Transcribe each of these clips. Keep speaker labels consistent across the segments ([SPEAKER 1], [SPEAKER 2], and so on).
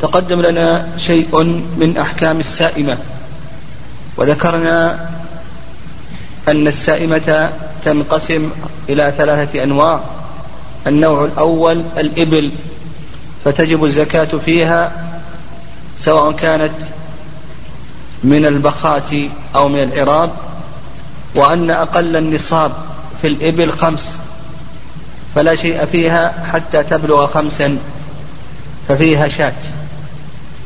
[SPEAKER 1] تقدم لنا شيء من أحكام السائمة. وذكرنا أن السائمة تنقسم إلى ثلاثة أنواع. النوع الأول الإبل فتجب الزكاة فيها سواء كانت من البخات أو من العراب وأن أقل النصاب في الإبل خمس فلا شيء فيها حتى تبلغ خمسا ففيها شاة.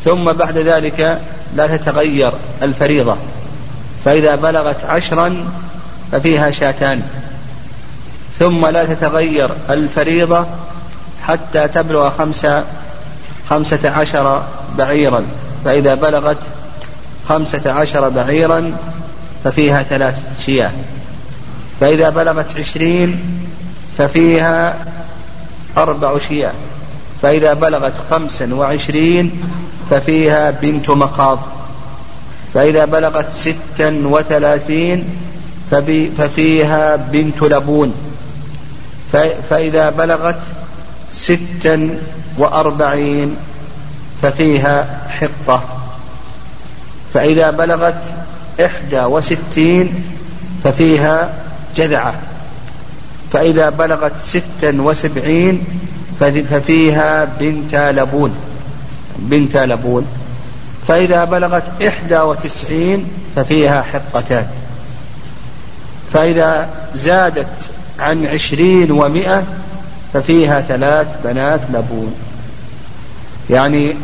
[SPEAKER 1] ثم بعد ذلك لا تتغير الفريضة. فإذا بلغت عشرا ففيها شاتان. ثم لا تتغير الفريضة حتى تبلغ خمسة خمسة عشر بعيرا. فإذا بلغت خمسة عشر بعيرا ففيها ثلاث شياه. فإذا بلغت عشرين ففيها أربع شياه. فإذا بلغت خمسا وعشرين ففيها بنت مخاض. فإذا بلغت ستا وثلاثين ففيها بنت لبون. فإذا بلغت ستا وأربعين ففيها حقة. فإذا بلغت إحدى وستين ففيها جذعة. فإذا بلغت ستا وسبعين ففيها بنت لبون. بنت لبون فإذا بلغت إحدى وتسعين ففيها حقتان. فإذا زادت عن عشرين ومائة ففيها ثلاث بنات لبون يعني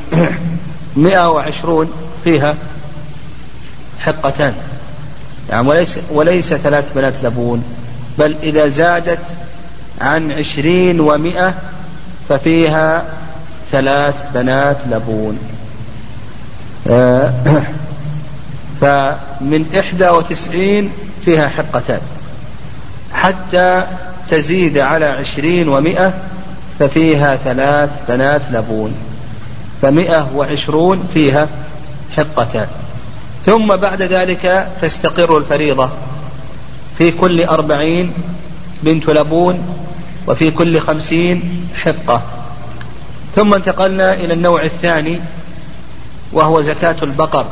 [SPEAKER 1] مئة وعشرون فيها حقتان. يعني وليس, وليس ثلاث بنات لبون بل إذا زادت عن عشرين ومائة ففيها ثلاث بنات لبون. آه، فمن إحدى وتسعين فيها حقتان. حتى تزيد على عشرين ومائة ففيها ثلاث بنات لبون. فمائة وعشرون فيها حقتان. ثم بعد ذلك تستقر الفريضة. في كل أربعين بنت لبون وفي كل خمسين حقة. ثم انتقلنا إلى النوع الثاني وهو زكاة البقر.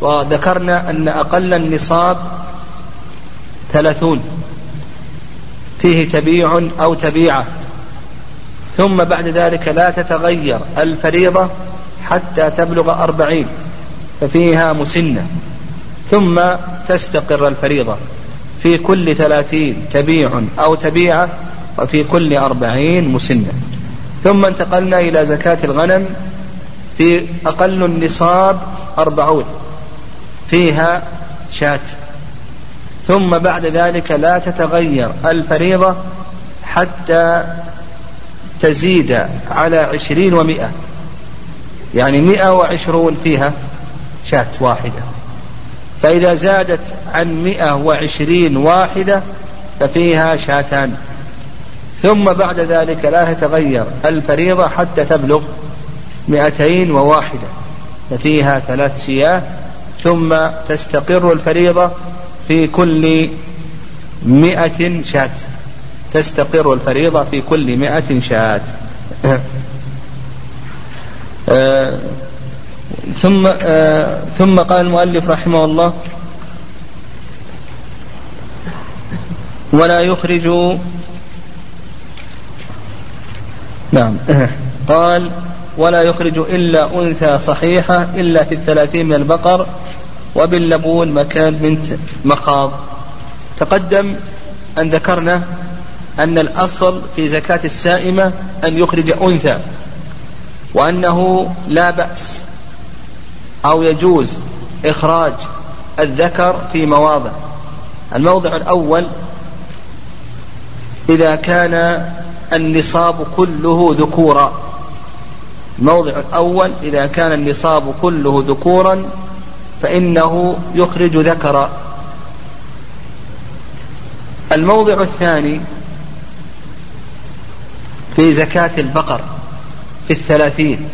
[SPEAKER 1] وذكرنا أن أقل النصاب ثلاثون. فيه تبيع أو تبيعة. ثم بعد ذلك لا تتغير الفريضة حتى تبلغ أربعين ففيها مسنة. ثم تستقر الفريضة. في كل ثلاثين تبيع أو تبيعة وفي كل أربعين مسنة. ثم انتقلنا إلى زكاة الغنم في أقل النصاب أربعون فيها شاة. ثم بعد ذلك لا تتغير الفريضة حتى تزيد على عشرين ومائة يعني مئة وعشرون فيها شاة واحدة. فإذا زادت عن مئة وعشرين واحدة ففيها شاتان. ثم بعد ذلك لا تتغير الفريضة حتى تبلغ مئتين وواحدة. ففيها ثلاث شياه ثم تستقر الفريضة في كل مئة شاة. تستقر الفريضة في كل مئة شاة. آه ثم آه ثم قال المؤلف رحمه الله ولا يخرج نعم. قال ولا يخرج إلا أنثى صحيحة إلا في الثلاثين من البقر وباللبون مكان بنت مخاض. تقدم أن ذكرنا أن الأصل في زكاة السائمة أن يخرج أنثى وأنه لا بأس أو يجوز إخراج الذكر في مواضع. الموضع الأول إذا كان النصاب كله ذكورا. الموضع الأول إذا كان النصاب كله ذكورا فإنه يخرج ذكرا. الموضع الثاني في زكاة البقر في الثلاثين.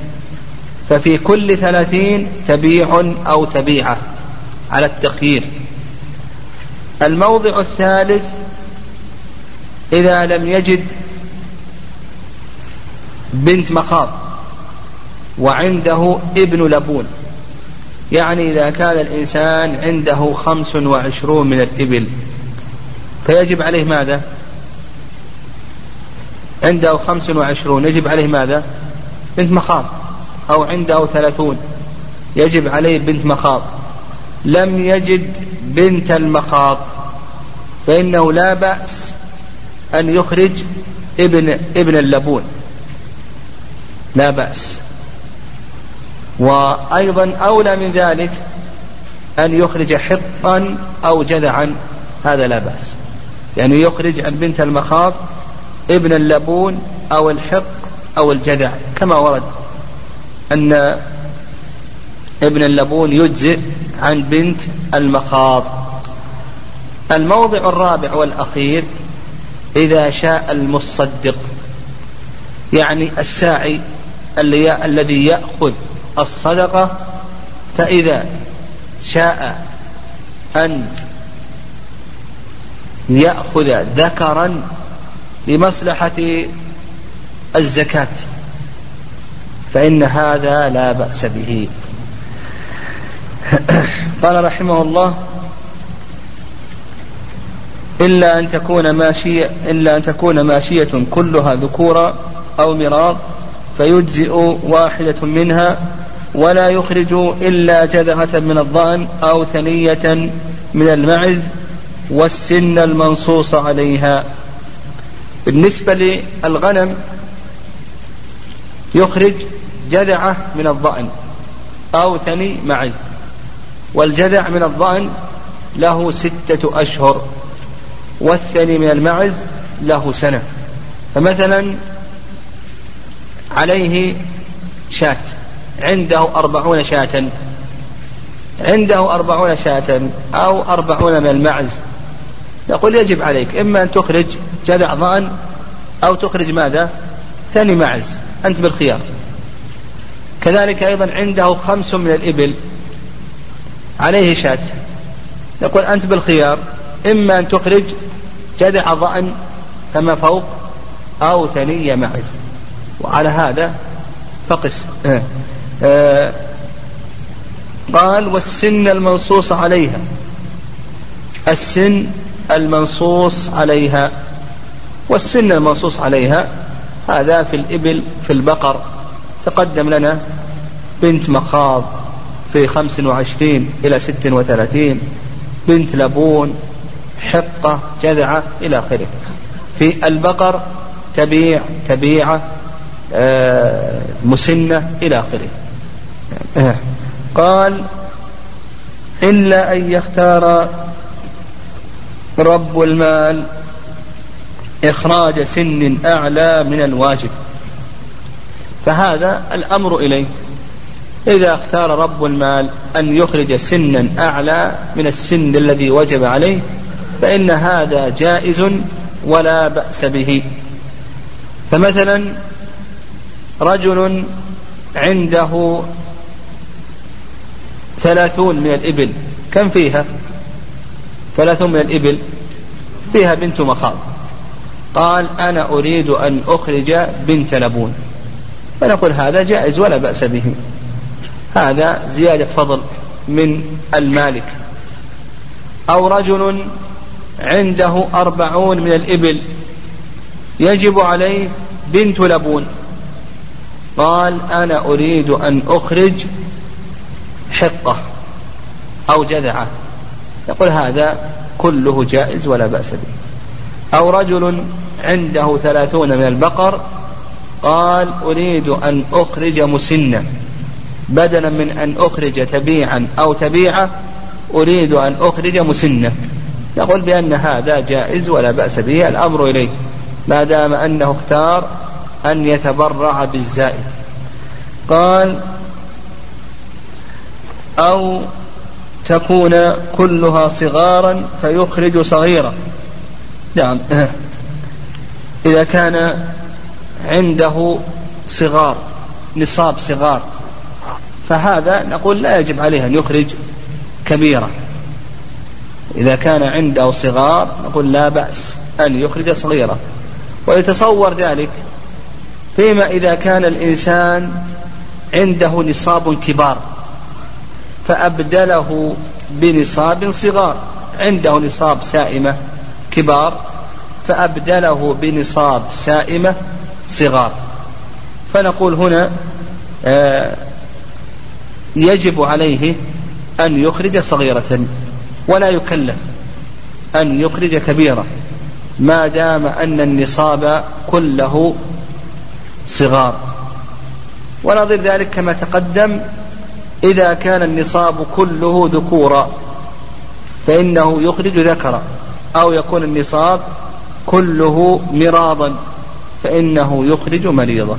[SPEAKER 1] ففي كل ثلاثين تبيع أو تبيعة على التخيير. الموضع الثالث إذا لم يجد بنت مخاض وعنده ابن لبون. يعني إذا كان الإنسان عنده خمس وعشرون من الإبل فيجب عليه ماذا؟ عنده خمس وعشرون يجب عليه ماذا؟ بنت مخاض أو عنده ثلاثون يجب عليه بنت مخاض. لم يجد بنت المخاض فإنه لا بأس أن يخرج ابن ابن اللبون. لا بأس. وأيضا أولى من ذلك أن يخرج حقا أو جذعا هذا لا بأس. يعني يخرج عن بنت المخاض ابن اللبون أو الحق أو الجذع. كما ورد أن ابن اللبون يجزئ عن بنت المخاض. الموضع الرابع والأخير إذا شاء المصدق يعني الساعي الذي يأخذ الصدقة فإذا شاء أن يأخذ ذكرا لمصلحة الزكاة فإن هذا لا بأس به. قال رحمه الله إلا أن تكون ماشية إلا أن تكون ماشية كلها ذكورا أو مراض فيجزئ واحدة منها ولا يخرج إلا جذعة من الضأن أو ثنية من المعز والسن المنصوص عليها. بالنسبة للغنم يخرج جذعة من الضأن أو ثني معز والجذع من الضأن له ستة أشهر والثني من المعز له سنة. فمثلا عليه شاة. عنده أربعون شاة. عنده أربعون شاة أو أربعون من المعز. يقول يجب عليك إما أن تخرج جذع ضأن أو تخرج ماذا؟ ثاني معز. أنت بالخيار. كذلك أيضا عنده خمس من الإبل عليه شاة. يقول أنت بالخيار. إما أن تخرج جذع ضأن كما فوق أو ثنية معز. وعلى هذا فقس. آه. آه. قال والسن المنصوص عليها. السن المنصوص عليها. والسن المنصوص عليها هذا في الإبل في البقر. تقدم لنا بنت مخاض في خمس وعشرين إلى ست وثلاثين بنت لبون حقة جذعة إلى آخره. في البقر تبيع تبيعة مسنة إلى آخره. آه. قال إلا أن يختار رب المال إخراج سن أعلى من الواجب. فهذا الأمر إليه. إذا اختار رب المال أن يخرج سنا أعلى من السن الذي وجب عليه فإن هذا جائز ولا بأس به. فمثلا رجل عنده ثلاثون من الإبل. كم فيها؟ ثلاثون من الإبل. فيها بنت مخاض. قال أنا أريد أن أخرج بنت لبون. فنقول هذا جائز ولا بأس به. هذا زيادة فضل من المالك. أو رجل عنده أربعون من الإبل يجب عليه بنت لبون. قال أنا أريد أن أخرج حقة أو جذعة. يقول هذا كله جائز ولا بأس به. أو رجل عنده ثلاثون من البقر قال أريد أن أخرج مسنة. بدلا من أن أخرج تبيعا أو تبيعة أريد أن أخرج مسنة. يقول بأن هذا جائز ولا بأس به. الأمر إليه. ما دام أنه اختار أن يتبرع بالزائد. قال أو تكون كلها صغارا فيخرج صغيرا. نعم. إذا كان عنده صغار نصاب صغار فهذا نقول لا يجب عليه أن يخرج كبيرة إذا كان عنده صغار نقول لا بأس أن يخرج صغيرة ويتصور ذلك فيما إذا كان الإنسان عنده نصاب كبار فأبدله بنصاب صغار. عنده نصاب سائمة كبار فأبدله بنصاب سائمة صغار. فنقول هنا آه، يجب عليه أن يخرج صغيرة ولا يكلف أن يخرج كبيرة. ما دام أن النصاب كله صغار. ونظير ذلك كما تقدم إذا كان النصاب كله ذكورا فإنه يخرج ذكرا أو يكون النصاب كله مراضا فإنه يخرج مريضا.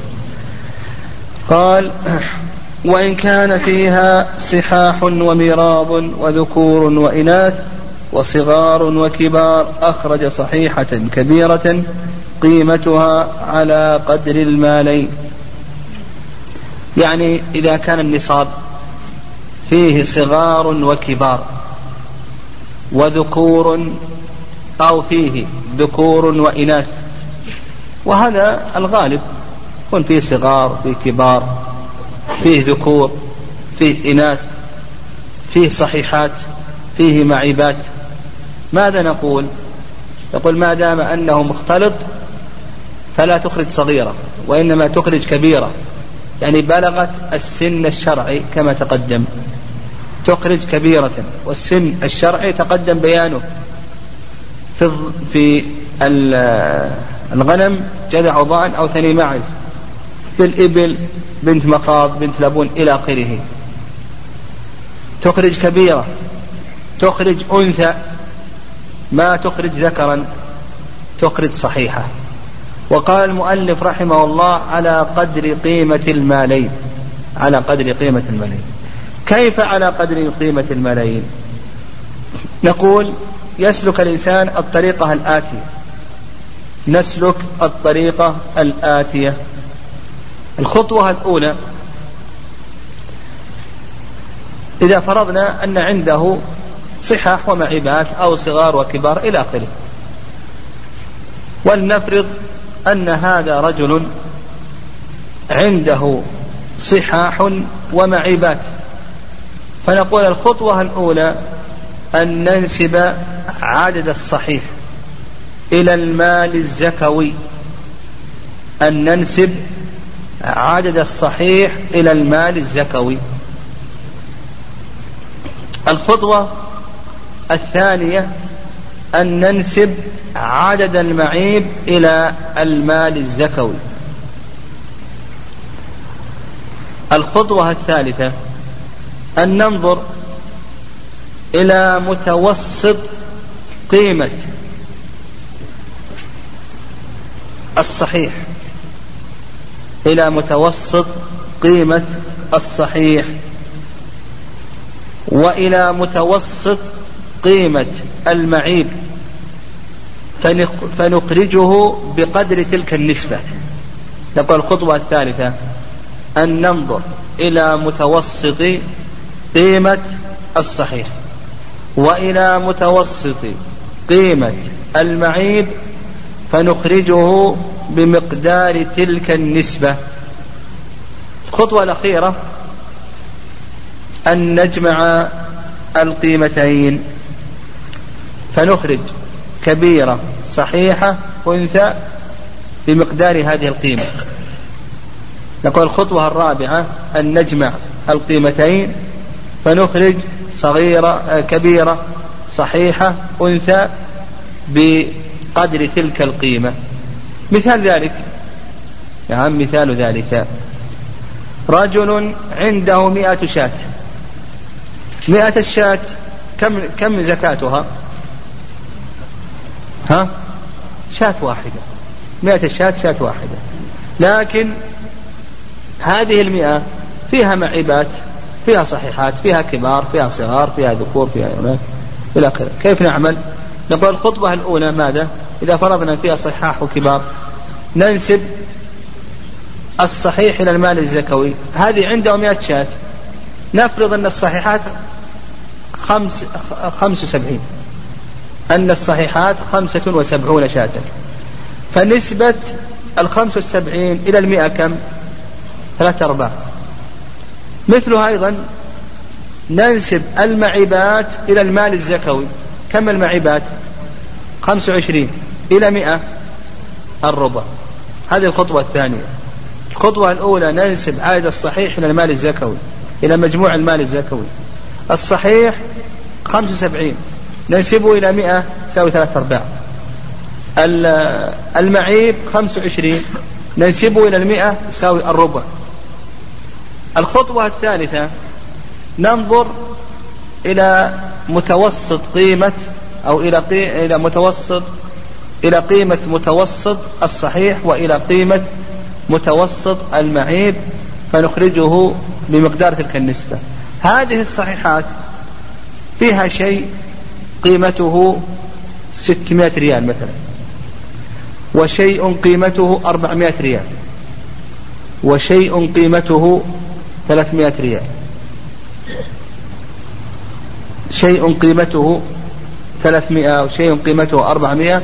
[SPEAKER 1] قال وإن كان فيها صحاح ومراض وذكور وإناث وصغار وكبار أخرج صحيحة كبيرة قيمتها على قدر المالين يعني إذا كان النصاب فيه صغار وكبار وذكور أو فيه ذكور وإناث وهذا الغالب يكون فيه صغار فيه كبار فيه ذكور فيه إناث فيه صحيحات فيه معيبات. ماذا نقول؟ يقول ما دام أنه مختلط فلا تخرج صغيرة وإنما تخرج كبيرة. يعني بلغت السن الشرعي كما تقدم. تخرج كبيرة والسن الشرعي تقدم بيانه. في في الغنم جذع عضان أو ثني معز. في الإبل بنت مخاض بنت لبون إلى آخره. تخرج كبيرة. تخرج أنثى. ما تخرج ذكرا تخرج صحيحة. وقال المؤلف رحمه الله على قدر قيمة المالين على قدر قيمة المالين كيف على قدر قيمة الملايين؟ نقول يسلك الإنسان الطريقة الآتية. نسلك الطريقة الآتية. الخطوة الأولى إذا فرضنا أن عنده صحاح ومعيبات أو صغار وكبار إلى آخره. ولنفرض أن هذا رجل عنده صحاح ومعيبات. فنقول الخطوة الأولى أن ننسب عدد الصحيح إلى المال الزكوي. أن ننسب عدد الصحيح إلى المال الزكوي. الخطوة الثانية أن ننسب عدد المعيب إلى المال الزكوي. الخطوة الثالثة أن ننظر إلى متوسط قيمة الصحيح. إلى متوسط قيمة الصحيح. وإلى متوسط قيمة المعيب فنخرجه بقدر تلك النسبة. نقول الخطوة الثالثة أن ننظر إلى متوسط قيمة الصحيح وإلى متوسط قيمة المعيب فنخرجه بمقدار تلك النسبة. الخطوة الأخيرة أن نجمع القيمتين. فنخرج كبيرة صحيحة أنثى بمقدار هذه القيمة. نقول الخطوة الرابعة أن نجمع القيمتين فنخرج صغيرة آه، كبيرة صحيحة أنثى بقدر تلك القيمة. مثال ذلك نعم مثال ذلك. رجل عنده مئة شاة. مئة الشاة كم كم زكاتها؟ ها؟ شاة واحدة مئة الشاة شاة واحدة لكن هذه المئة فيها معيبات فيها صحيحات فيها كبار فيها صغار فيها ذكور فيها إناث إلى آخره كيف نعمل؟ نقول الخطوة الأولى ماذا؟ إذا فرضنا فيها صحاح وكبار ننسب الصحيح إلى المال الزكوي هذه عنده مئة شاة نفرض أن الصحيحات خمس خمس وسبعين أن الصحيحات خمسة وسبعون شاة. فنسبة الخمس والسبعين إلى المئة كم؟ ثلاثة أرباع. مثله أيضا ننسب المعيبات إلى المال الزكوي. كم المعيبات؟ خمس وعشرين إلى مئة الربع. هذه الخطوة الثانية. الخطوة الأولى ننسب عائد الصحيح إلى المال الزكوي إلى مجموع المال الزكوي. الصحيح خمسة وسبعين. ننسبه إلى مئة يساوي ثلاثة أرباع. المعيب خمسة وعشرين ننسبه إلى المئة يساوي الربع. الخطوة الثالثة ننظر إلى متوسط قيمة أو إلى إلى متوسط إلى قيمة متوسط الصحيح وإلى قيمة متوسط المعيب فنخرجه بمقدار تلك النسبة. هذه الصحيحات فيها شيء قيمته 600 ريال مثلا. وشيء قيمته 400 ريال. وشيء قيمته 300 ريال. شيء قيمته 300 وشيء قيمته 400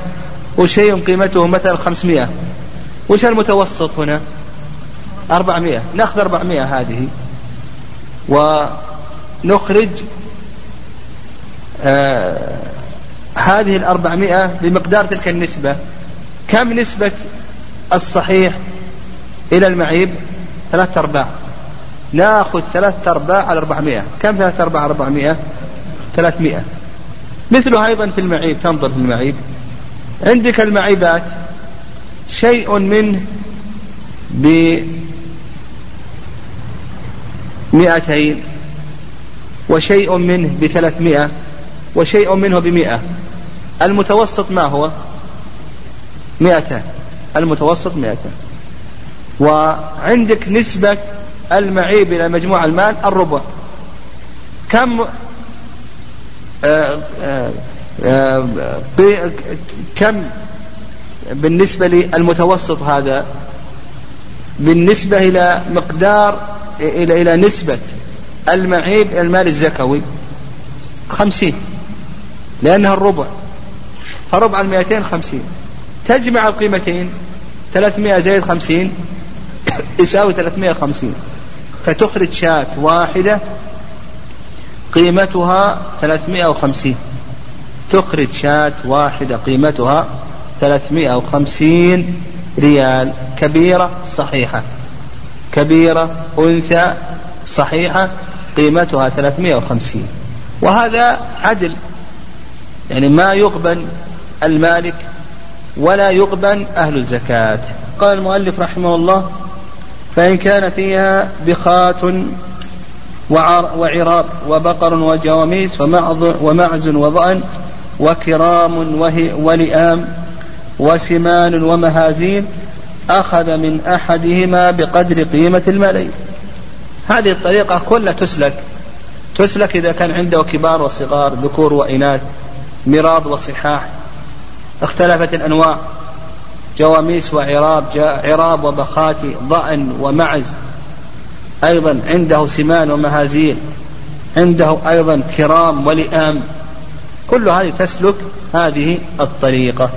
[SPEAKER 1] وشيء قيمته مثلا 500 وش المتوسط هنا؟ 400 نأخذ 400 هذه ونخرج هذه الأربعمائة بمقدار تلك النسبة كم نسبة الصحيح إلى المعيب؟ ثلاثة أرباع. ناخذ ثلاثة أرباع على أربعمائة. كم ثلاثة أرباع على أربعمائة؟ ثلاثمائة. مثله أيضا في المعيب تنظر في المعيب. عندك المعيبات شيء منه ب مئتين وشيء منه بثلاثمائة. وشيء منه بمئة. المتوسط ما هو؟ مئتان. المتوسط مئتان. وعندك نسبة المعيب إلى مجموع المال الربع. كم آآ آه، آآ آه، آه، كم بالنسبة للمتوسط هذا؟ بالنسبة إلى مقدار إلى إلى نسبة المعيب المال الزكوي. خمسين. لأنها الربع. فربع المئتين خمسين. تجمع القيمتين ثلاثمائة زائد خمسين يساوي ثلاثمائة خمسين. فتخرج شاة واحدة قيمتها ثلاثمائة وخمسين. تخرج شاة واحدة قيمتها ثلاثمائة وخمسين ريال. كبيرة صحيحة. كبيرة أنثى صحيحة قيمتها ثلاثمائة وخمسين. وهذا عدل. يعني ما يقبل المالك ولا يقبل أهل الزكاة. قال المؤلف رحمه الله فإن كان فيها بخات وعراب وبقر وجواميس ومعز وضأن وكرام ولئام وسمان ومهازيل أخذ من أحدهما بقدر قيمة المالين هذه الطريقة كلها تسلك تسلك إذا كان عنده كبار وصغار ذكور وإناث. مراض وصحاح اختلفت الأنواع جواميس وعراب عراب وبخاتي ضأن ومعز. أيضا عنده سمان ومهازيل عنده أيضا كرام ولئام. كل هذه تسلك هذه الطريقة.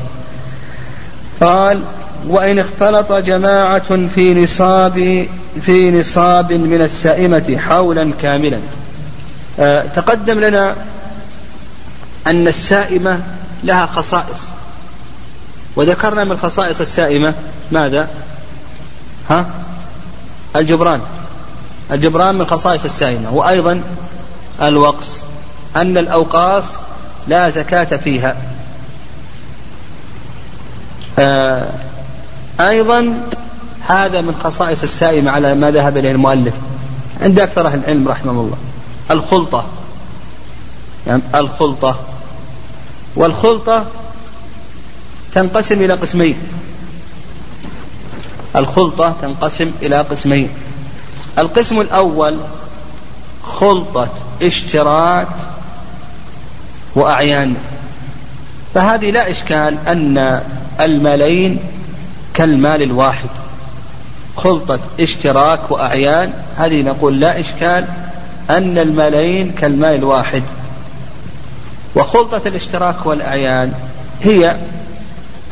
[SPEAKER 1] قال وإن اختلط جماعة في نصاب في نصاب من السائمة حولا كاملا. أه تقدم لنا أن السائمة لها خصائص. وذكرنا من خصائص السائمة ماذا؟ ها؟ الجبران. الجبران من خصائص السائمة. وأيضا الوقص. أن الأوقاص لا زكاة فيها. آه أيضا هذا من خصائص السائمة على ما ذهب إليه المؤلف. عند أكثر أهل العلم رحمه الله. الخلطة. يعني الخلطة. والخلطة تنقسم إلى قسمين. الخلطة تنقسم إلى قسمين. القسم الأول خلطة اشتراك وأعيان. فهذه لا إشكال أن المالين كالمال الواحد. خلطة اشتراك وأعيان هذه نقول لا إشكال أن المالين كالمال الواحد. وخلطة الاشتراك والأعيان هي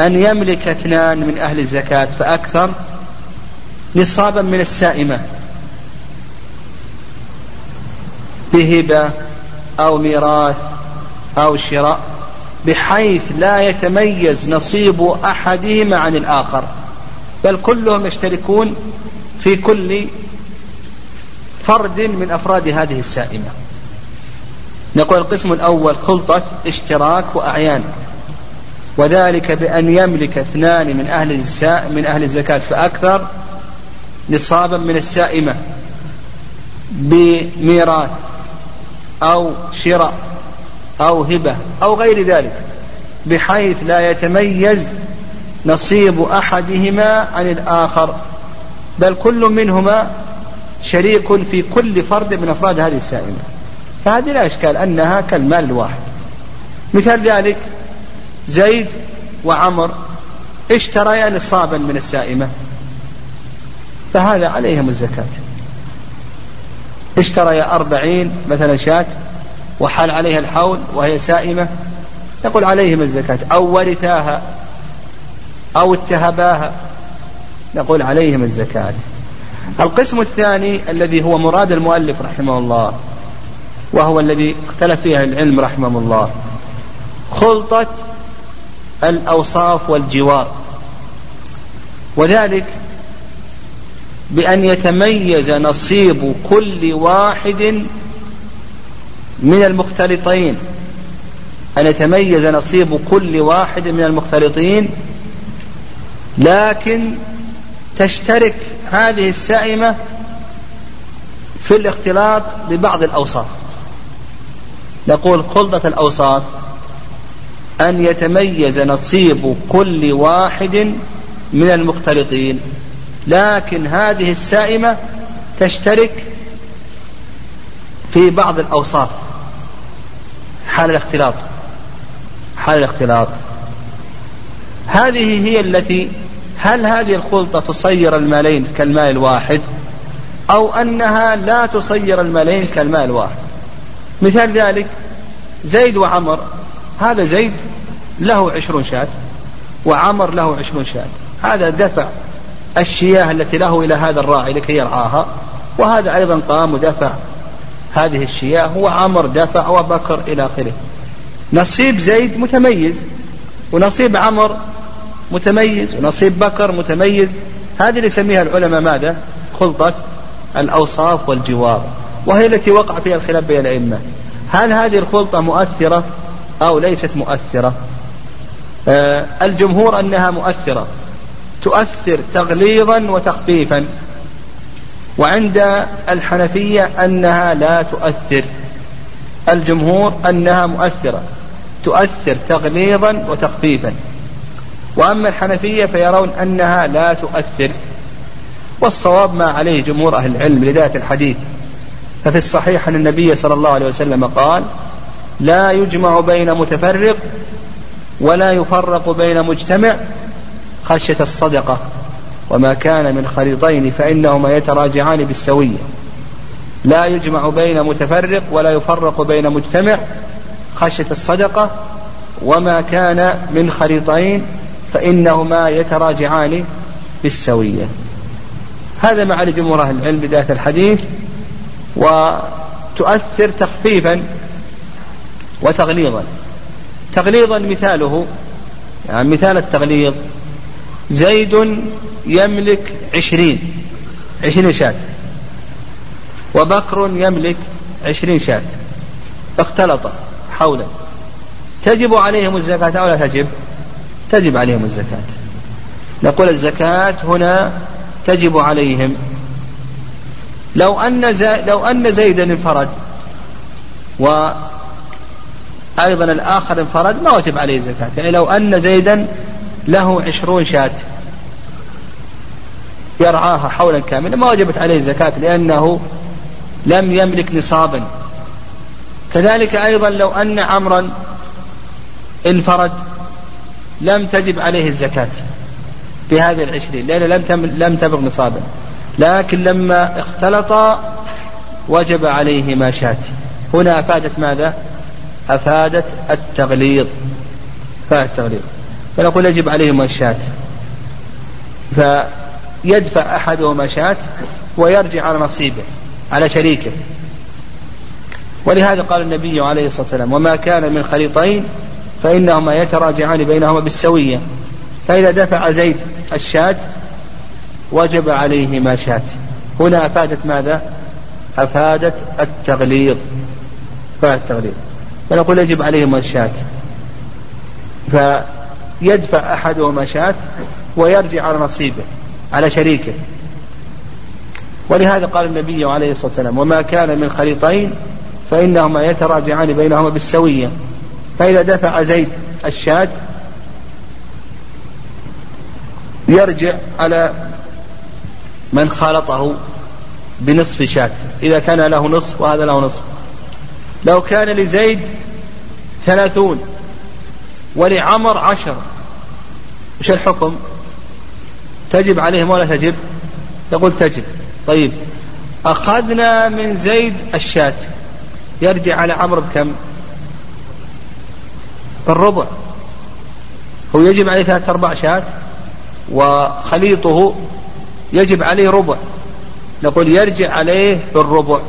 [SPEAKER 1] أن يملك اثنان من أهل الزكاة فأكثر نصابا من السائمة. بهبة أو ميراث أو شراء بحيث لا يتميز نصيب أحدهما عن الآخر بل كلهم يشتركون في كل فرد من أفراد هذه السائمة. نقول القسم الأول خلطة اشتراك وأعيان. وذلك بأن يملك اثنان من أهل من أهل الزكاة فأكثر نصابا من السائمة بميراث أو شراء أو هبة أو غير ذلك بحيث لا يتميز نصيب أحدهما عن الآخر. بل كل منهما شريك في كل فرد من أفراد هذه السائمة. فهذه لا إشكال أنها كالمال الواحد. مثال ذلك زيد وعمر اشتريا نصابا من السائمة فهذا عليهم الزكاة. اشتريا أربعين مثلا شاة وحال عليها الحول وهي سائمة يقول عليهم الزكاة. أو ورثاها أو اتهباها نقول عليهم الزكاة. القسم الثاني الذي هو مراد المؤلف رحمه الله وهو الذي اختلف فيه العلم رحمه الله. خلطة الأوصاف والجوار. وذلك بأن يتميز نصيب كل واحد من المختلطين. أن يتميز نصيب كل واحد من المختلطين لكن تشترك هذه السائمة في الاختلاط ببعض الأوصاف. نقول خلطة الأوصاف أن يتميز نصيب كل واحد من المختلطين لكن هذه السائمة تشترك في بعض الأوصاف حال الاختلاط حال الاختلاط. هذه هي التي هل هذه الخلطة تصير المالين كالمال الواحد أو أنها لا تصير المالين كالمال الواحد؟ مثال ذلك زيد وعمر. هذا زيد له عشرون شاة وعمر له عشرون شاة. هذا دفع الشياه التي له إلى هذا الراعي لكي يرعاها وهذا أيضا قام ودفع هذه الشياه وعمر دفع وبكر إلى آخره. نصيب زيد متميز ونصيب عمر متميز ونصيب بكر متميز. هذه اللي يسميها العلماء ماذا؟ خلطة الأوصاف والجوار. وهي التي وقع فيها الخلاف بين الأئمة. هل هذه الخلطة مؤثرة أو ليست مؤثرة؟ آه الجمهور أنها مؤثرة. تؤثر تغليظا وتخفيفا. وعند الحنفية أنها لا تؤثر. الجمهور أنها مؤثرة. تؤثر تغليظا وتخفيفا. وأما الحنفية فيرون أنها لا تؤثر. والصواب ما عليه جمهور أهل العلم لذات الحديث. ففي الصحيح أن النبي صلى الله عليه وسلم قال لا يجمع بين متفرق ولا يفرق بين مجتمع خشية الصدقة وما كان من خليطين فإنهما يتراجعان بالسوية. لا يجمع بين متفرق ولا يفرق بين مجتمع خشية الصدقة وما كان من خليطين فإنهما يتراجعان بالسوية. هذا مع جمهور أهل العلم بداية الحديث. وتؤثر تخفيفا وتغليظا. تغليظا مثاله يعني مثال التغليظ زيد يملك عشرين عشرين شاة وبكر يملك عشرين شاة. اختلط حولا تجب عليهم الزكاة أو لا تجب؟ تجب عليهم الزكاة. نقول الزكاة هنا تجب عليهم لو أن لو أن زيدا انفرد وأيضا الآخر انفرد ما وجب عليه الزكاة. يعني لو أن زيدا له عشرون شاة. يرعاها حولا كاملا ما وجبت عليه الزكاة لأنه لم يملك نصابا. كذلك أيضا لو أن عمرا انفرد لم تجب عليه الزكاة بهذه العشرين لأنه لم لم تبلغ نصابا. لكن لما اختلط وجب عليه ما شات. هنا أفادت ماذا؟ أفادت التغليظ. فات التغليظ. فنقول يجب عليهما الشاة فيدفع أحدهما شاة ويرجع على نصيبه على شريكه. ولهذا قال النبي عليه الصلاة والسلام وما كان من خليطين فإنهما يتراجعان بينهما بالسوية. فإذا دفع زيد الشاة وجب عليهما شاة هنا أفادت ماذا؟ أفادت التغليظ. أفادت التغليظ. فنقول يجب عليهما الشاة فيدفع أحدهما شاة ويرجع على نصيبه على شريكه. ولهذا قال النبي عليه الصلاة والسلام وما كان من خليطين فإنهما يتراجعان بينهما بالسوية. فإذا دفع زيد الشاة يرجع على من خالطه بنصف شاة. إذا كان له نصف وهذا له نصف. لو كان لزيد ثلاثون ولعمر عشر وش الحكم؟ تجب عليهم ولا تجب؟ يقول تجب. طيب أخذنا من زيد الشاة. يرجع على عمرو بكم؟ بالربع. هو يجب عليه ثلاثة أرباع شاة وخليطه يجب عليه ربع. نقول يرجع عليه بالربع.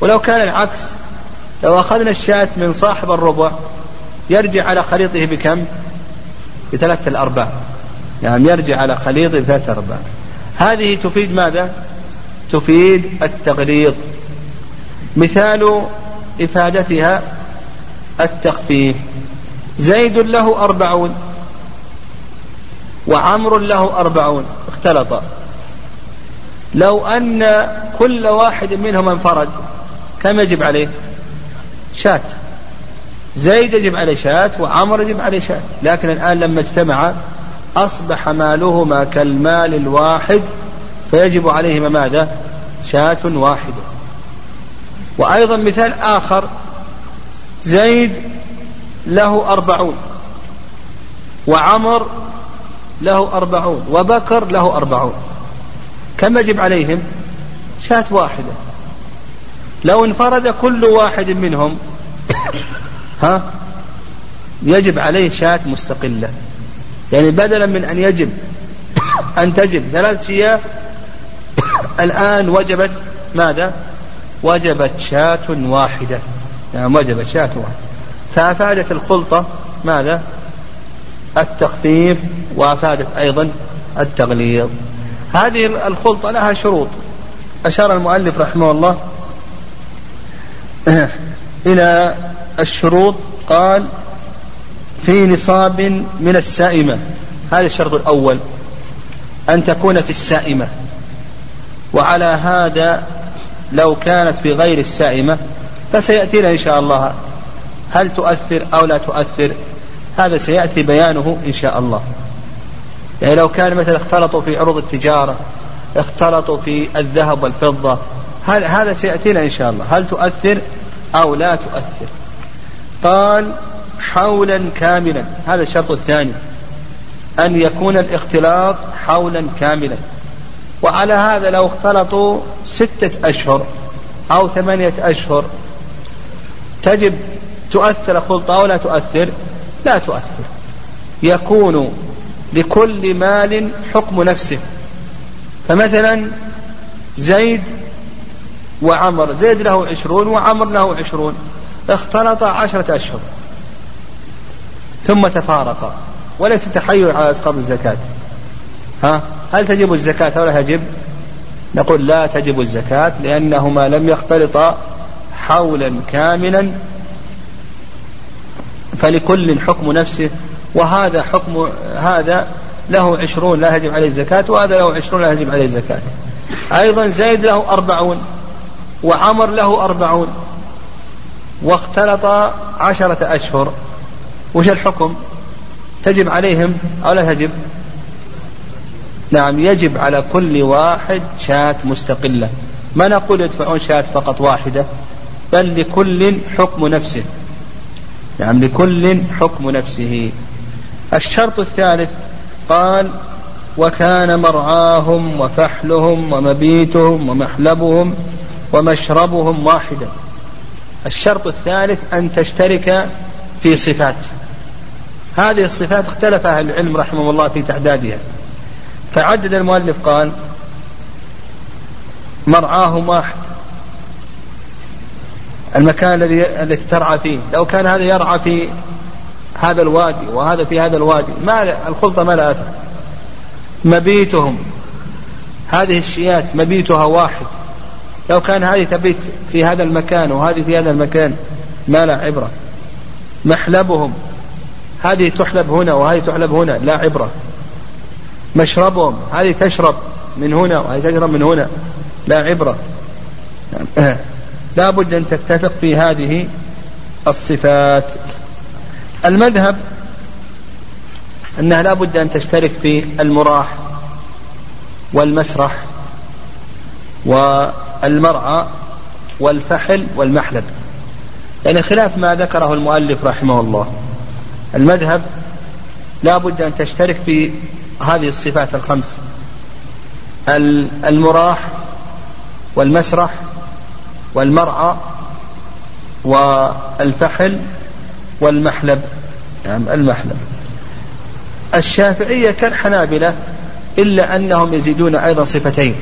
[SPEAKER 1] ولو كان العكس لو أخذنا الشاة من صاحب الربع يرجع على خليطه بكم؟ بثلاثة الأرباع. يعني يرجع على خليطه بثلاثة أرباع هذه تفيد ماذا؟ تفيد التغليظ. مثال إفادتها التخفيف. زيد له أربعون. وعمر له أربعون اختلطا لو أن كل واحد منهم انفرد كم يجب عليه؟ شاة زيد يجب عليه شاة وعمر يجب عليه شاة لكن الآن لما اجتمع أصبح مالهما كالمال الواحد فيجب عليهما ماذا؟ شاة واحدة وأيضا مثال آخر زيد له أربعون وعمر له أربعون وبكر له أربعون. كم يجب عليهم؟ شاة واحدة. لو انفرد كل واحد منهم ها يجب عليه شاة مستقلة. يعني بدلا من أن يجب أن تجب. ثلاث شياه. الآن وجبت ماذا؟ وجبت شاة واحدة. يعني وجبت شاة واحدة. فأفادت الخلطة ماذا؟ التخفيف وأفادت أيضا التغليظ. هذه الخلطة لها شروط. أشار المؤلف رحمه الله إلى الشروط. قال في نصاب من السائمة. هذا الشرط الأول. أن تكون في السائمة. وعلى هذا لو كانت في غير السائمة فسيأتينا إن شاء الله. هل تؤثر أو لا تؤثر؟ هذا سيأتي بيانه إن شاء الله. يعني لو كان مثلا اختلطوا في عروض التجارة اختلطوا في الذهب والفضة هذا سيأتينا إن شاء الله؟ هل تؤثر أو لا تؤثر؟ قال حولا كاملا. هذا الشرط الثاني. أن يكون الاختلاط حولا كاملا. وعلى هذا لو اختلطوا ستة أشهر أو ثمانية أشهر تجب تؤثر خلطة أو لا تؤثر لا تؤثر. يكون لكل مال حكم نفسه. فمثلا زيد وعمر زيد له عشرون وعمر له عشرون. اختلطا عشرة أشهر. ثم تفارقا وليس تحيل على إسقاط الزكاة. ها؟ هل تجب الزكاة أو لا تجب؟ نقول لا تجب الزكاة لأنهما لم يختلطا حولا كاملا فلكل حكم نفسه وهذا حكم هذا له عشرون لا يجب عليه الزكاة وهذا له عشرون لا يجب عليه الزكاة. أيضا زيد له أربعون وعمر له أربعون واختلط عشرة أشهر. وش الحكم؟ تجب عليهم أو لا تجب؟ نعم يجب على كل واحد شاة مستقلة. ما نقول يدفعون شاة فقط واحدة بل لكل حكم نفسه. نعم لكل حكم نفسه. الشرط الثالث قال وكان مرعاهم وفحلهم ومبيتهم ومحلبهم ومشربهم واحدا. الشرط الثالث أن تشترك في صفات. هذه الصفات اختلف أهل العلم رحمه الله في تعدادها. فعدد المؤلف قال مرعاهم واحد المكان الذي التي ترعى فيه. لو كان هذا يرعى في هذا الوادي وهذا في هذا الوادي ما الخلطة ما لا أثر. مبيتهم. هذه الشيات مبيتها واحد. لو كان هذه تبيت في هذا المكان وهذه في هذا المكان ما لا عبرة. محلبهم هذه تحلب هنا وهذه تحلب هنا لا عبرة. مشربهم. هذه تشرب من هنا وهذه تشرب من هنا لا عبرة. لا بد أن تتفق في هذه الصفات. المذهب أنها لا بد أن تشترك في المراح والمسرح والمرعى والفحل والمحلب. يعني خلاف ما ذكره المؤلف رحمه الله. المذهب لا بد أن تشترك في هذه الصفات الخمس. المراح والمسرح والمرعى والفحل والمحلب. يعني المحلب. الشافعية كالحنابلة إلا أنهم يزيدون أيضا صفتين.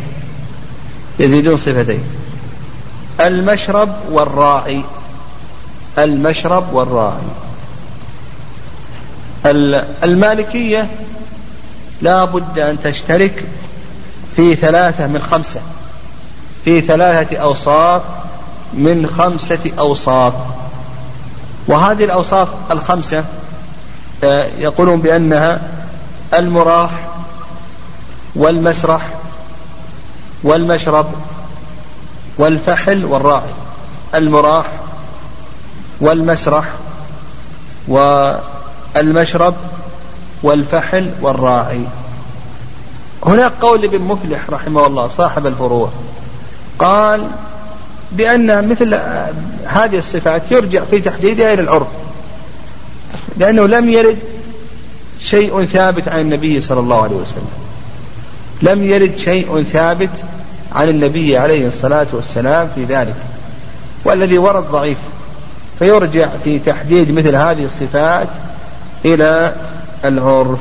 [SPEAKER 1] يزيدون صفتين. المشرب والراعي المشرب والراعي المالكية لا بد أن تشترك في ثلاثة من خمسة. في ثلاثة أوصاف من خمسة أوصاف. وهذه الأوصاف الخمسة آه، يقولون بأنها المراح والمسرح والمشرب والفحل والراعي. المراح والمسرح والمشرب والفحل والراعي. هناك قول لابن مفلح رحمه الله صاحب الفروع قال بأن مثل هذه الصفات يرجع في تحديدها إلى العرف. لأنه لم يرد شيء ثابت عن النبي صلى الله عليه وسلم. لم يرد شيء ثابت عن النبي عليه الصلاة والسلام في ذلك. والذي ورد ضعيف. فيرجع في تحديد مثل هذه الصفات إلى العرف.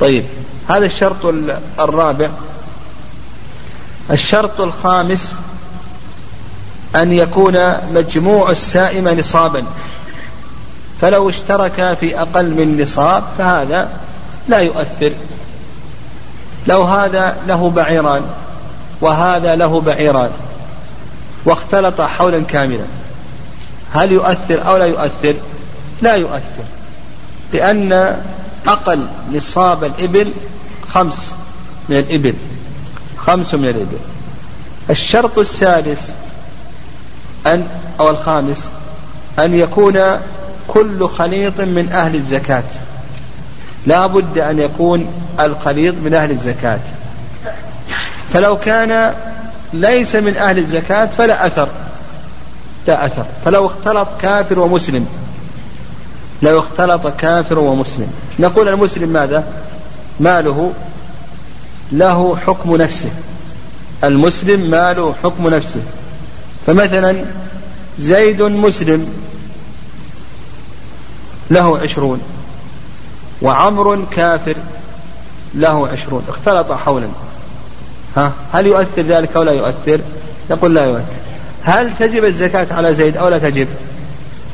[SPEAKER 1] طيب هذا الشرط الرابع. الشرط الخامس أن يكون مجموع السائمة نصابا. فلو اشترك في أقل من نصاب فهذا لا يؤثر. لو هذا له بعيران وهذا له بعيران واختلط حولا كاملا هل يؤثر أو لا يؤثر؟ لا يؤثر لأن أقل نصاب الإبل خمس من الإبل خمس من الإبل. الشرط السادس أن أو الخامس أن يكون كل خليط من أهل الزكاة. لا بد أن يكون الخليط من أهل الزكاة. فلو كان ليس من أهل الزكاة فلا أثر. لا أثر. فلو اختلط كافر ومسلم. لو اختلط كافر ومسلم. نقول المسلم ماذا؟ ماله له حكم نفسه. المسلم ماله حكم نفسه. فمثلا زيد مسلم له عشرون وعمر كافر له عشرون اختلط حولا. ها؟ هل يؤثر ذلك أو لا يؤثر؟ نقول لا يؤثر. هل تجب الزكاة على زيد أو لا تجب؟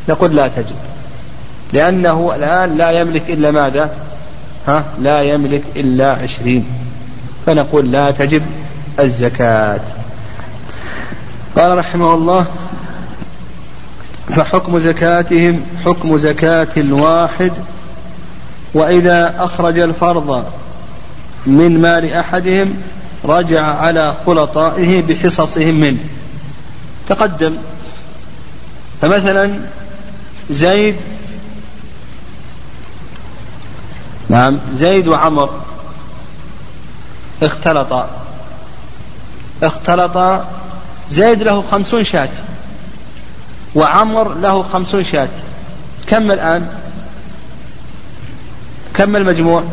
[SPEAKER 1] نقول لا تجب. لأنه الآن لا يملك إلا ماذا؟ ها؟ لا يملك إلا عشرين. فنقول لا تجب الزكاة. قال رحمه الله فحكم زكاتهم حكم زكاة الواحد وإذا أخرج الفرض من مال أحدهم رجع على خلطائه بحصصهم منه. تقدم فمثلا زيد نعم زيد وعمر اختلطا اختلطا زيد له خمسون شاة. وعمر له خمسون شاة. كم الآن؟ كم المجموع؟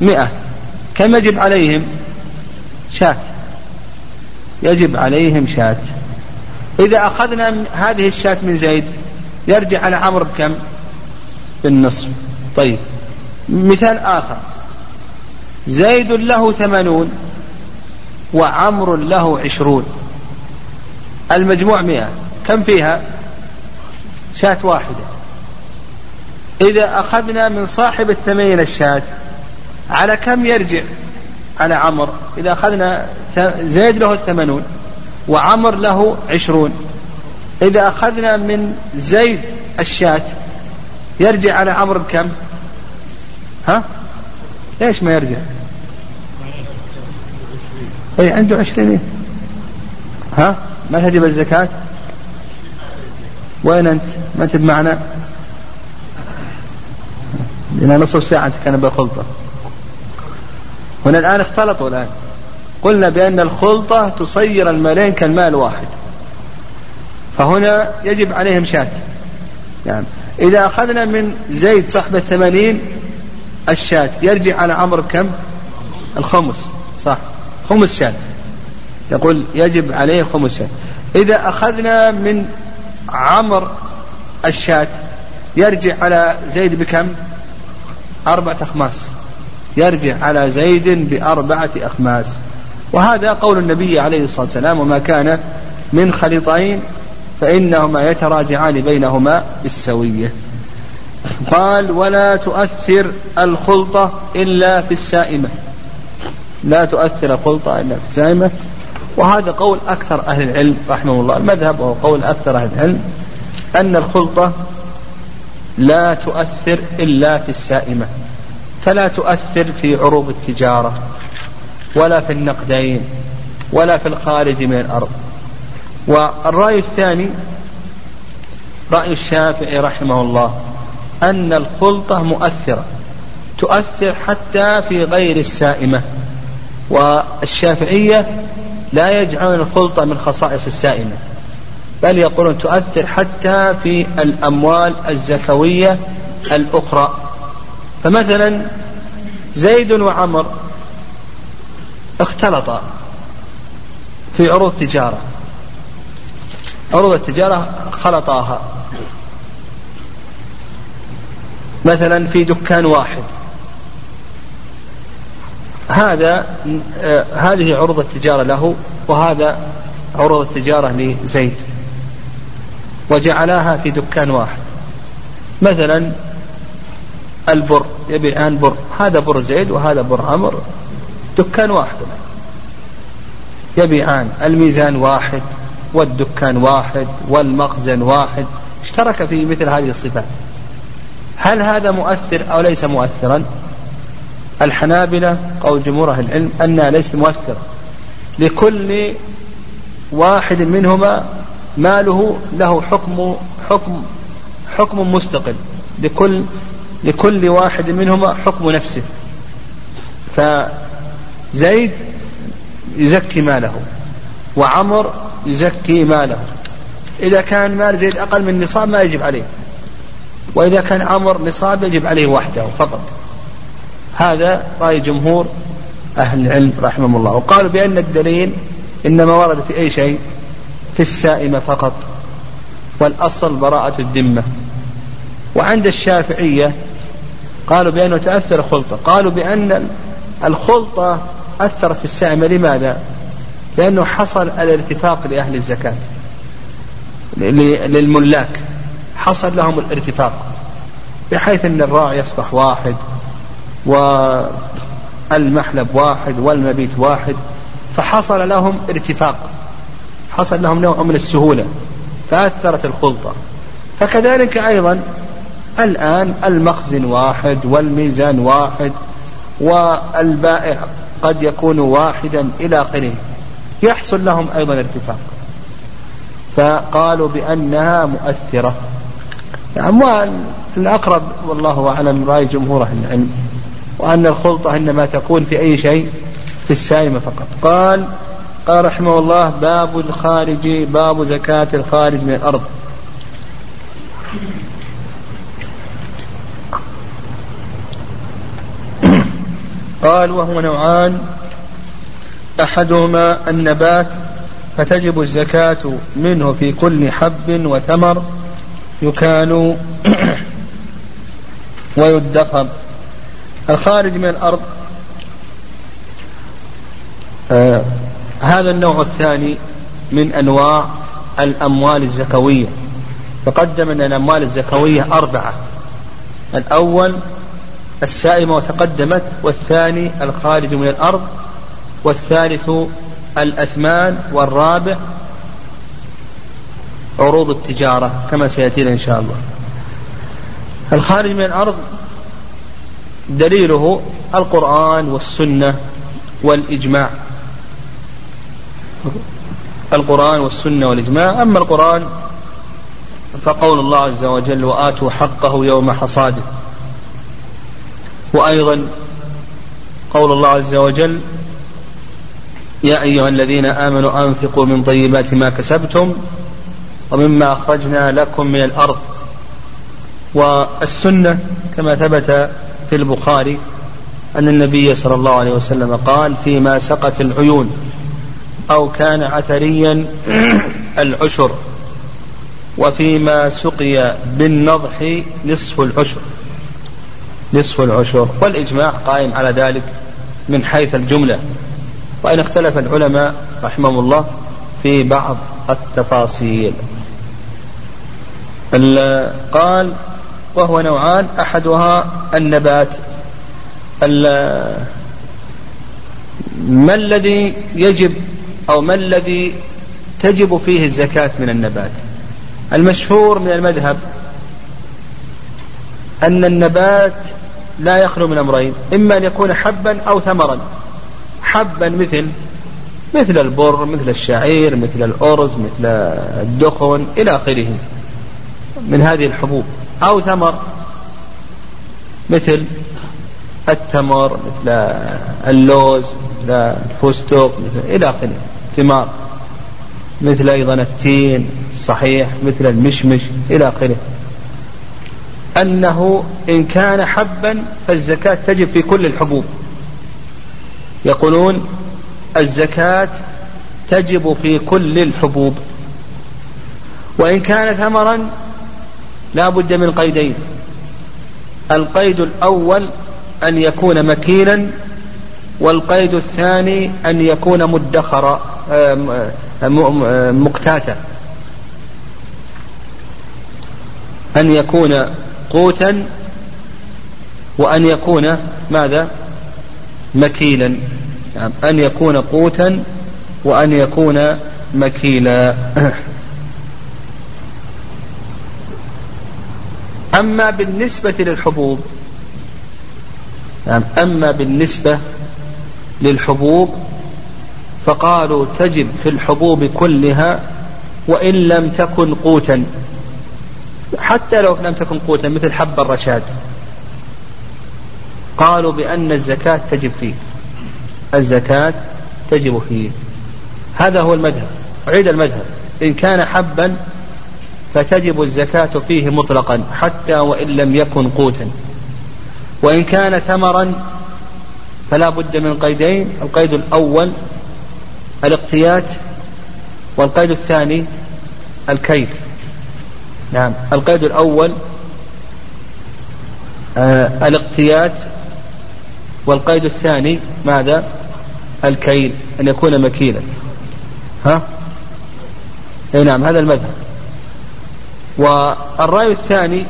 [SPEAKER 1] مئة. كم يجب عليهم؟ شاة. يجب عليهم شاة. إذا أخذنا هذه الشاة من زيد يرجع على عمرو بكم؟ بالنصف. طيب. مثال آخر. زيد له ثمانون وعمر له عشرون. المجموع مئة. كم فيها؟ شاة واحدة. إذا أخذنا من صاحب الثمانين الشاة على كم يرجع؟ على عمر. إذا أخذنا زيد له الثمانون وعمر له عشرون. إذا أخذنا من زيد الشاة يرجع على عمرو بكم؟ ها؟ ليش ما يرجع؟ أي عنده عشرين. ها؟ ما تجب الزكاة؟ وين أنت؟ ما أنت بمعنى؟ لنا نصف ساعة كان بالخلطة. هنا الآن اختلطوا الآن. قلنا بأن الخلطة تصير المالين كالمال واحد فهنا يجب عليهم شاة يعني إذا أخذنا من زيد صاحب الثمانين الشاة يرجع على عمرو بكم؟ الخمس صح. خمس شاة يقول يجب عليه خمس شاة إذا أخذنا من عمر الشاة يرجع على زيد بكم؟ أربعة أخماس. يرجع على زيد بأربعة أخماس. وهذا قول النبي عليه الصلاة والسلام وما كان من خليطين فإنهما يتراجعان بينهما بالسوية. قال ولا تؤثر الخلطة إلا في السائمة. لا تؤثر الخلطة إلا في السائمة. وهذا قول أكثر أهل العلم رحمه الله. المذهب وهو قول أكثر أهل العلم أن الخلطة لا تؤثر إلا في السائمة فلا تؤثر في عروض التجارة ولا في النقدين ولا في الخارج من الأرض. والرأي الثاني رأي الشافعي رحمه الله أن الخلطة مؤثرة تؤثر حتى في غير السائمة. والشافعية لا يجعلون الخلطة من خصائص السائمة بل يقولون تؤثر حتى في الأموال الزكوية الأخرى. فمثلا زيد وعمر اختلطا في عروض تجارة. عروض التجارة خلطاها. مثلا في دكان واحد. هذا آه هذه عروض التجارة له وهذا عروض التجارة لزيد وجعلاها في دكان واحد. مثلا البر يبيعان بر هذا بر زيد وهذا بر عمر دكان واحد. يبيعان الميزان واحد والدكان واحد والمخزن واحد اشترك في مثل هذه الصفات. هل هذا مؤثر أو ليس مؤثرا؟ الحنابلة قول جمهور أهل العلم أنها ليست مؤثرة. لكل واحد منهما ماله له حكم حكم حكم مستقل. لكل لكل واحد منهما حكم نفسه. فزيد يزكي ماله وعمر يزكي ماله. إذا كان مال زيد أقل من نصاب ما يجب عليه. وإذا كان عمر نصاب يجب عليه وحده فقط. هذا رأي جمهور أهل العلم رحمهم الله. وقالوا بأن الدليل إنما ورد في أي شيء؟ في السائمة فقط والأصل براءة الذمة. وعند الشافعية قالوا بأنه تأثر الخلطة. قالوا بأن الخلطة أثرت في السائمة. لماذا؟ لأنه حصل الارتفاق لأهل الزكاة للملاك. حصل لهم الارتفاق بحيث أن الراعي يصبح واحد. والمحلب واحد والمبيت واحد فحصل لهم ارتفاق حصل لهم نوع من السهولة فأثرت الخلطة. فكذلك أيضا الآن المخزن واحد والميزان واحد والبائع قد يكون واحدا إلى آخره يحصل لهم أيضا ارتفاق. فقالوا بأنها مؤثرة. يعني الأقرب والله أعلم رأي جمهور أهل العلم. وأن الخلطة إنما تكون في أي شيء في السائمة فقط. قال قال رحمه الله باب الخارج باب زكاة الخارج من الأرض. قال وهو نوعان. أحدهما النبات فتجب الزكاة منه في كل حب وثمر يكال ويدخر. الخارج من الأرض. آه هذا النوع الثاني من أنواع الأموال الزكوية. تقدم أن الأموال الزكوية أربعة. الأول السائمة وتقدمت والثاني الخارج من الأرض والثالث الأثمان والرابع عروض التجارة كما سيأتينا إن شاء الله. الخارج من الأرض دليله القرآن والسنة والإجماع. القرآن والسنة والإجماع. أما القرآن فقول الله عز وجل وآتوا حقه يوم حصاده. وأيضا قول الله عز وجل يا أيها الذين آمنوا أنفقوا من طيبات ما كسبتم ومما أخرجنا لكم من الأرض. والسنة كما ثبت في البخاري أن النبي صلى الله عليه وسلم قال فيما سقت العيون أو كان عثريا العشر وفيما سقي بالنضح نصف العشر. نصف العشر. والإجماع قائم على ذلك من حيث الجملة. وإن اختلف العلماء رحمهم الله في بعض التفاصيل. قال وهو نوعان أحدها النبات. ما الذي يجب أو ما الذي تجب فيه الزكاة من النبات؟ المشهور من المذهب أن النبات لا يخلو من أمرين إما أن يكون حبا أو ثمرا. حبا مثل مثل البر مثل الشعير مثل الأرز مثل الدخن إلى آخره. من هذه الحبوب. أو ثمر. مثل التمر مثل اللوز مثل الفستق مثل إلى آخره. ثمار. مثل أيضا التين صحيح. مثل المشمش إلى آخره. أنه إن كان حبا فالزكاة تجب في كل الحبوب. يقولون الزكاة تجب في كل الحبوب. وإن كان ثمرا لا بد من قيدين. القيد الأول أن يكون مكيلا والقيد الثاني أن يكون مدخرا مقتاتا. أن يكون قوتا وأن يكون ماذا؟ مكيلا. يعني أن يكون قوتا وأن يكون مكيلا. أما بالنسبة للحبوب أما بالنسبة للحبوب فقالوا تجب في الحبوب كلها وإن لم تكن قوتا. حتى لو لم تكن قوتا مثل حب الرشاد. قالوا بأن الزكاة تجب فيه. الزكاة تجب فيه. هذا هو المذهب. أعيد المذهب. إن كان حبا فتجب الزكاة فيه مطلقا حتى وإن لم يكن قوتا. وإن كان ثمرا فلا بد من قيدين القيد الأول الاقتيات والقيد الثاني الكيف نعم القيد الأول آه الاقتيات والقيد الثاني ماذا؟ الكيل أن يكون مكيلا. ها؟ إي نعم هذا المذهب. والرأي الثاني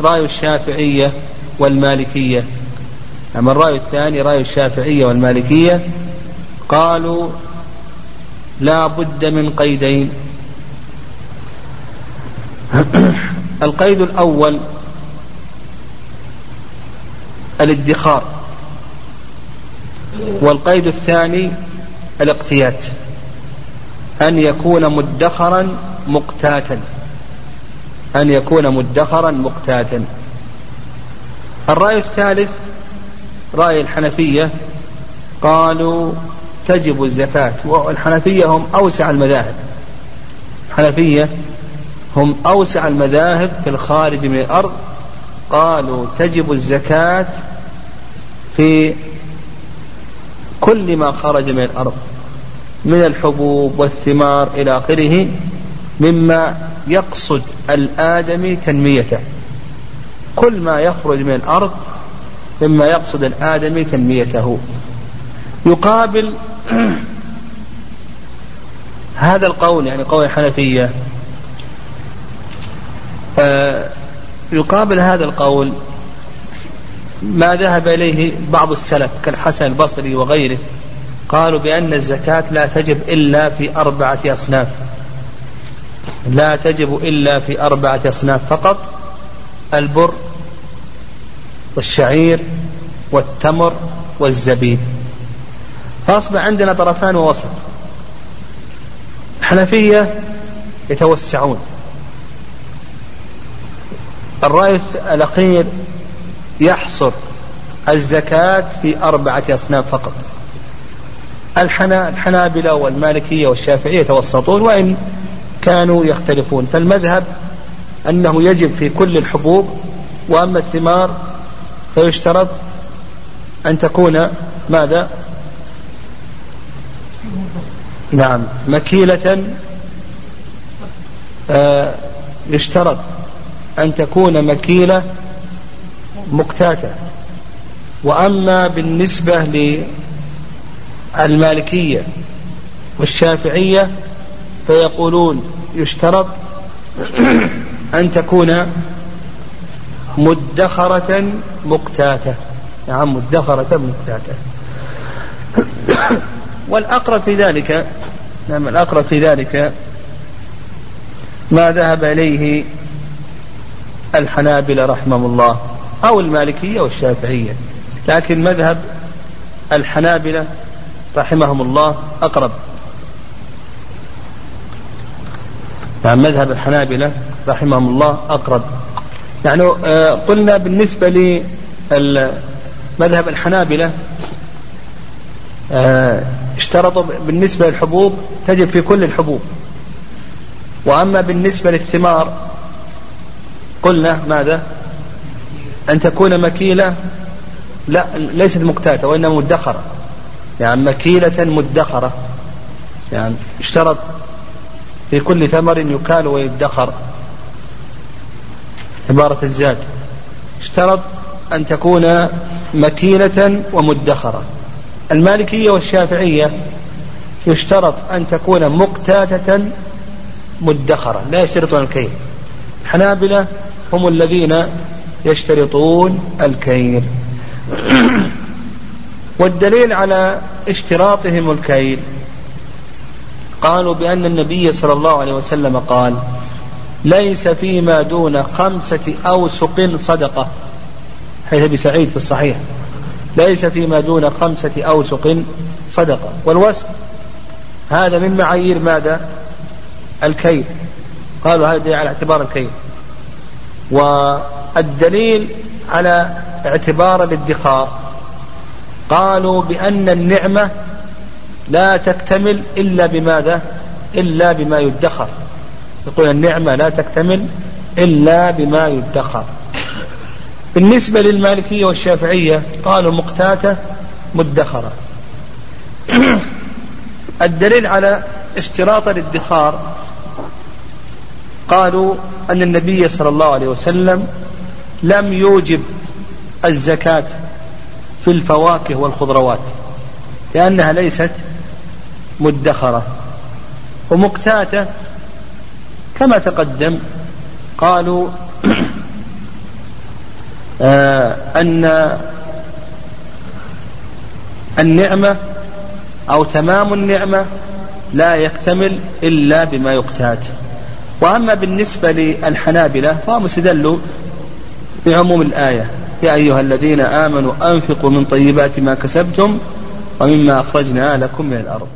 [SPEAKER 1] رأي الشافعية والمالكية. أما الرأي الثاني رأي الشافعية والمالكية قالوا لا بد من قيدين. القيد الأول الادخار والقيد الثاني الاقتيات أن يكون مدخرا مقتاتا. أن يكون مدخرا مقتاتا. الرأي الثالث رأي الحنفية قالوا تجب الزكاة والحنفية هم أوسع المذاهب. الحنفية هم أوسع المذاهب في الخارج من الأرض قالوا تجب الزكاة في كل ما خرج من الأرض من الحبوب والثمار إلى آخره مما يقصد الآدمي تنميته. كل ما يخرج من الأرض مما يقصد الآدمي تنميته. يقابل هذا القول يعني قول الحنفية. آه، يقابل هذا القول ما ذهب إليه بعض السلف كالحسن البصري وغيره. قالوا بأن الزكاة لا تجب إلا في أربعة أصناف. لا تجب إلا في أربعة أصناف فقط البر والشعير والتمر والزبيب. فأصبح عندنا طرفان ووسط. الحنفية يتوسعون. الرأي الأخير يحصر الزكاة في أربعة أصناف فقط. الحنا الحنابلة والمالكية والشافعية يتوسطون وإن كانوا يختلفون. فالمذهب أنه يجب في كل الحبوب وأما الثمار فيشترط أن تكون ماذا؟ نعم مكيلة آه يشترط أن تكون مكيلة مقتاتة. وأما بالنسبة للمالكية والشافعية فيقولون يشترط أن تكون مدخرة مقتاتة. نعم مدخرة مقتاتة. والأقرب في ذلك نعم الأقرب في ذلك ما ذهب إليه الحنابلة رحمهم الله أو المالكية والشافعية. لكن مذهب الحنابلة رحمهم الله أقرب. نعم مذهب الحنابلة رحمهم الله أقرب. يعني آه، قلنا بالنسبة لمذهب الحنابلة آه، اشترطوا بالنسبة للحبوب تجب في كل الحبوب. وأما بالنسبة للثمار قلنا ماذا؟ أن تكون مكيلة لا ليست مقتاتة وإنما مدخرة. يعني مكيلة مدخرة. يعني اشترط في كل ثمر يكال ويدخر. عبارة الزاد. اشترط أن تكون مكيلة ومدخرة. المالكية والشافعية يشترط أن تكون مقتاتة مدخرة. لا يشترطون الكيل. الحنابلة هم الذين يشترطون الكيل. والدليل على اشتراطهم الكيل. قالوا بأن النبي صلى الله عليه وسلم قال ليس فيما دون خمسة أوسق صدقة. حيث أبي سعيد في الصحيح. ليس فيما دون خمسة أوسق صدقة. والوسق هذا من معايير ماذا؟ الكيل. قالوا هذا على اعتبار الكيل. والدليل على اعتبار الادخار. قالوا بأن النعمة لا تكتمل إلا بماذا؟ إلا بما يدخر. يقول النعمة لا تكتمل إلا بما يدخر. بالنسبة للمالكية والشافعية قالوا مقتاتة مدخرة. الدليل على اشتراط الادخار قالوا أن النبي صلى الله عليه وسلم لم يوجب الزكاة في الفواكه والخضروات لأنها ليست مدخرة ومقتاتة كما تقدم قالوا آه، أن النعمة أو تمام النعمة لا يكتمل إلا بما يقتات. وأما بالنسبة للحنابلة فهم استدلوا بعموم الآية. يا أيها الذين آمنوا أنفقوا من طيبات ما كسبتم ومما أخرجنا لكم من الأرض.